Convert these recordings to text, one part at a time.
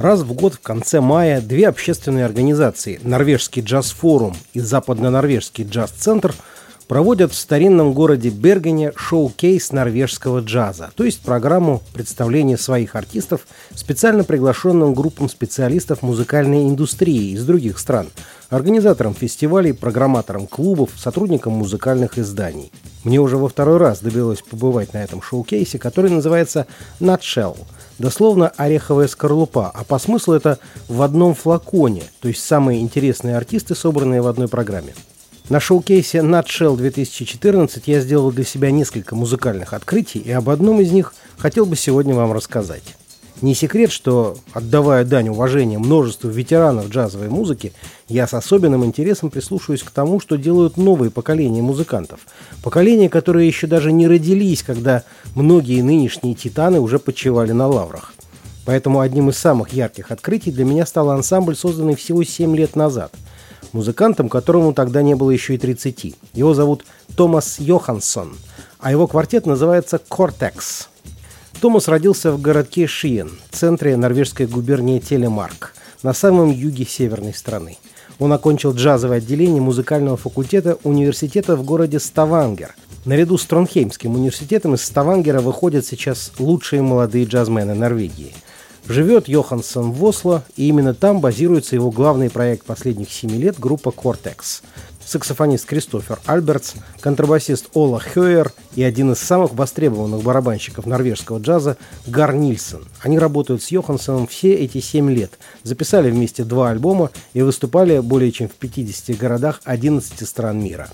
Раз в год в конце мая две общественные организации «Норвежский джаз-форум» и «Западно-норвежский джаз-центр» проводят в старинном городе Бергене шоу-кейс норвежского джаза, то есть программу представления своих артистов специально приглашенным группам специалистов музыкальной индустрии из других стран, организаторам фестивалей, программаторам клубов, сотрудникам музыкальных изданий. Мне уже во второй раз довелось побывать на этом шоу-кейсе, который называется «Nutshell», дословно ореховая скорлупа, а по смыслу это в одном флаконе, то есть самые интересные артисты, собранные в одной программе. На шоу-кейсе Nutshell 2014 я сделал для себя несколько музыкальных открытий, и об одном из них хотел бы сегодня вам рассказать. Не секрет, что, отдавая дань уважения множеству ветеранов джазовой музыки, я с особенным интересом прислушиваюсь к тому, что делают новые поколения музыкантов. Поколения, которые еще даже не родились, когда многие нынешние титаны уже почивали на лаврах. Поэтому одним из самых ярких открытий для меня стал ансамбль, созданный всего 7 лет назад – музыкантом, которому тогда не было еще и 30. Его зовут Томас Йоханссон, а его квартет называется «Cortex». Томас родился в городке Шиен, центре норвежской губернии Телемарк, на самом юге северной страны. Он окончил джазовое отделение музыкального факультета университета в городе Ставангер. Наряду с Тронхеймским университетом из Ставангера выходят сейчас лучшие молодые джазмены Норвегии – Живет Йоханссон в Осло, и именно там базируется его главный проект последних семи лет – группа «Кортекс». Саксофонист Кристофер Альбертс, контрабасист Ола Хёер и один из самых востребованных барабанщиков норвежского джаза Гар Нильсон. Они работают с Йоханссоном все эти семь лет, записали вместе два альбома и выступали более чем в 50 городах 11 стран мира.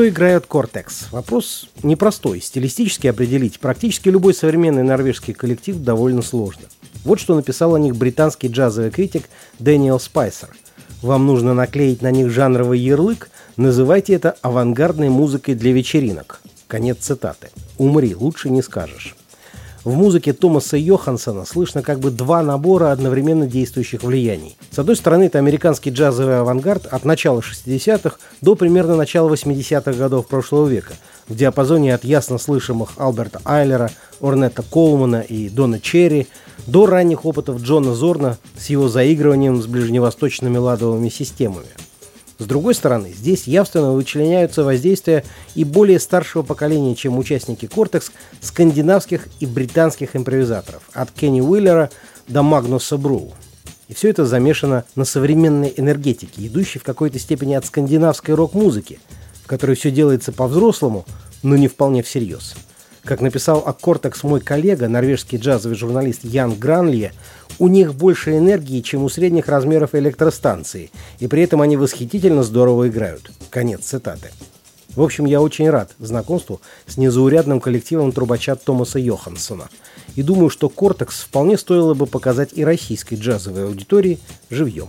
Что играет Cortex? Вопрос непростой. Стилистически определить практически любой современный норвежский коллектив довольно сложно. Вот что написал о них британский джазовый критик Дэниел Спайсер. Вам нужно наклеить на них жанровый ярлык, называйте это авангардной музыкой для вечеринок. Конец цитаты. Умри, лучше не скажешь. В музыке Томаса Йоханссона слышно как бы два набора одновременно действующих влияний. С одной стороны, это американский джазовый авангард от начала 60-х до примерно начала 80-х годов прошлого века, в диапазоне от ясно слышимых Альберта Айлера, Орнета Колмана и Дона Черри до ранних опытов Джона Зорна с его заигрыванием с ближневосточными ладовыми системами – с другой стороны, здесь явственно вычленяются воздействия и более старшего поколения, чем участники Кортекс, скандинавских и британских импровизаторов, от Кенни Уиллера до Магнуса Бру. И все это замешано на современной энергетике, идущей в какой-то степени от скандинавской рок-музыки, в которой все делается по-взрослому, но не вполне всерьез. Как написал о Кортекс мой коллега, норвежский джазовый журналист Ян Гранлье, у них больше энергии, чем у средних размеров электростанции, и при этом они восхитительно здорово играют. Конец цитаты. В общем, я очень рад знакомству с незаурядным коллективом трубача Томаса Йоханссона. И думаю, что «Кортекс» вполне стоило бы показать и российской джазовой аудитории живьем.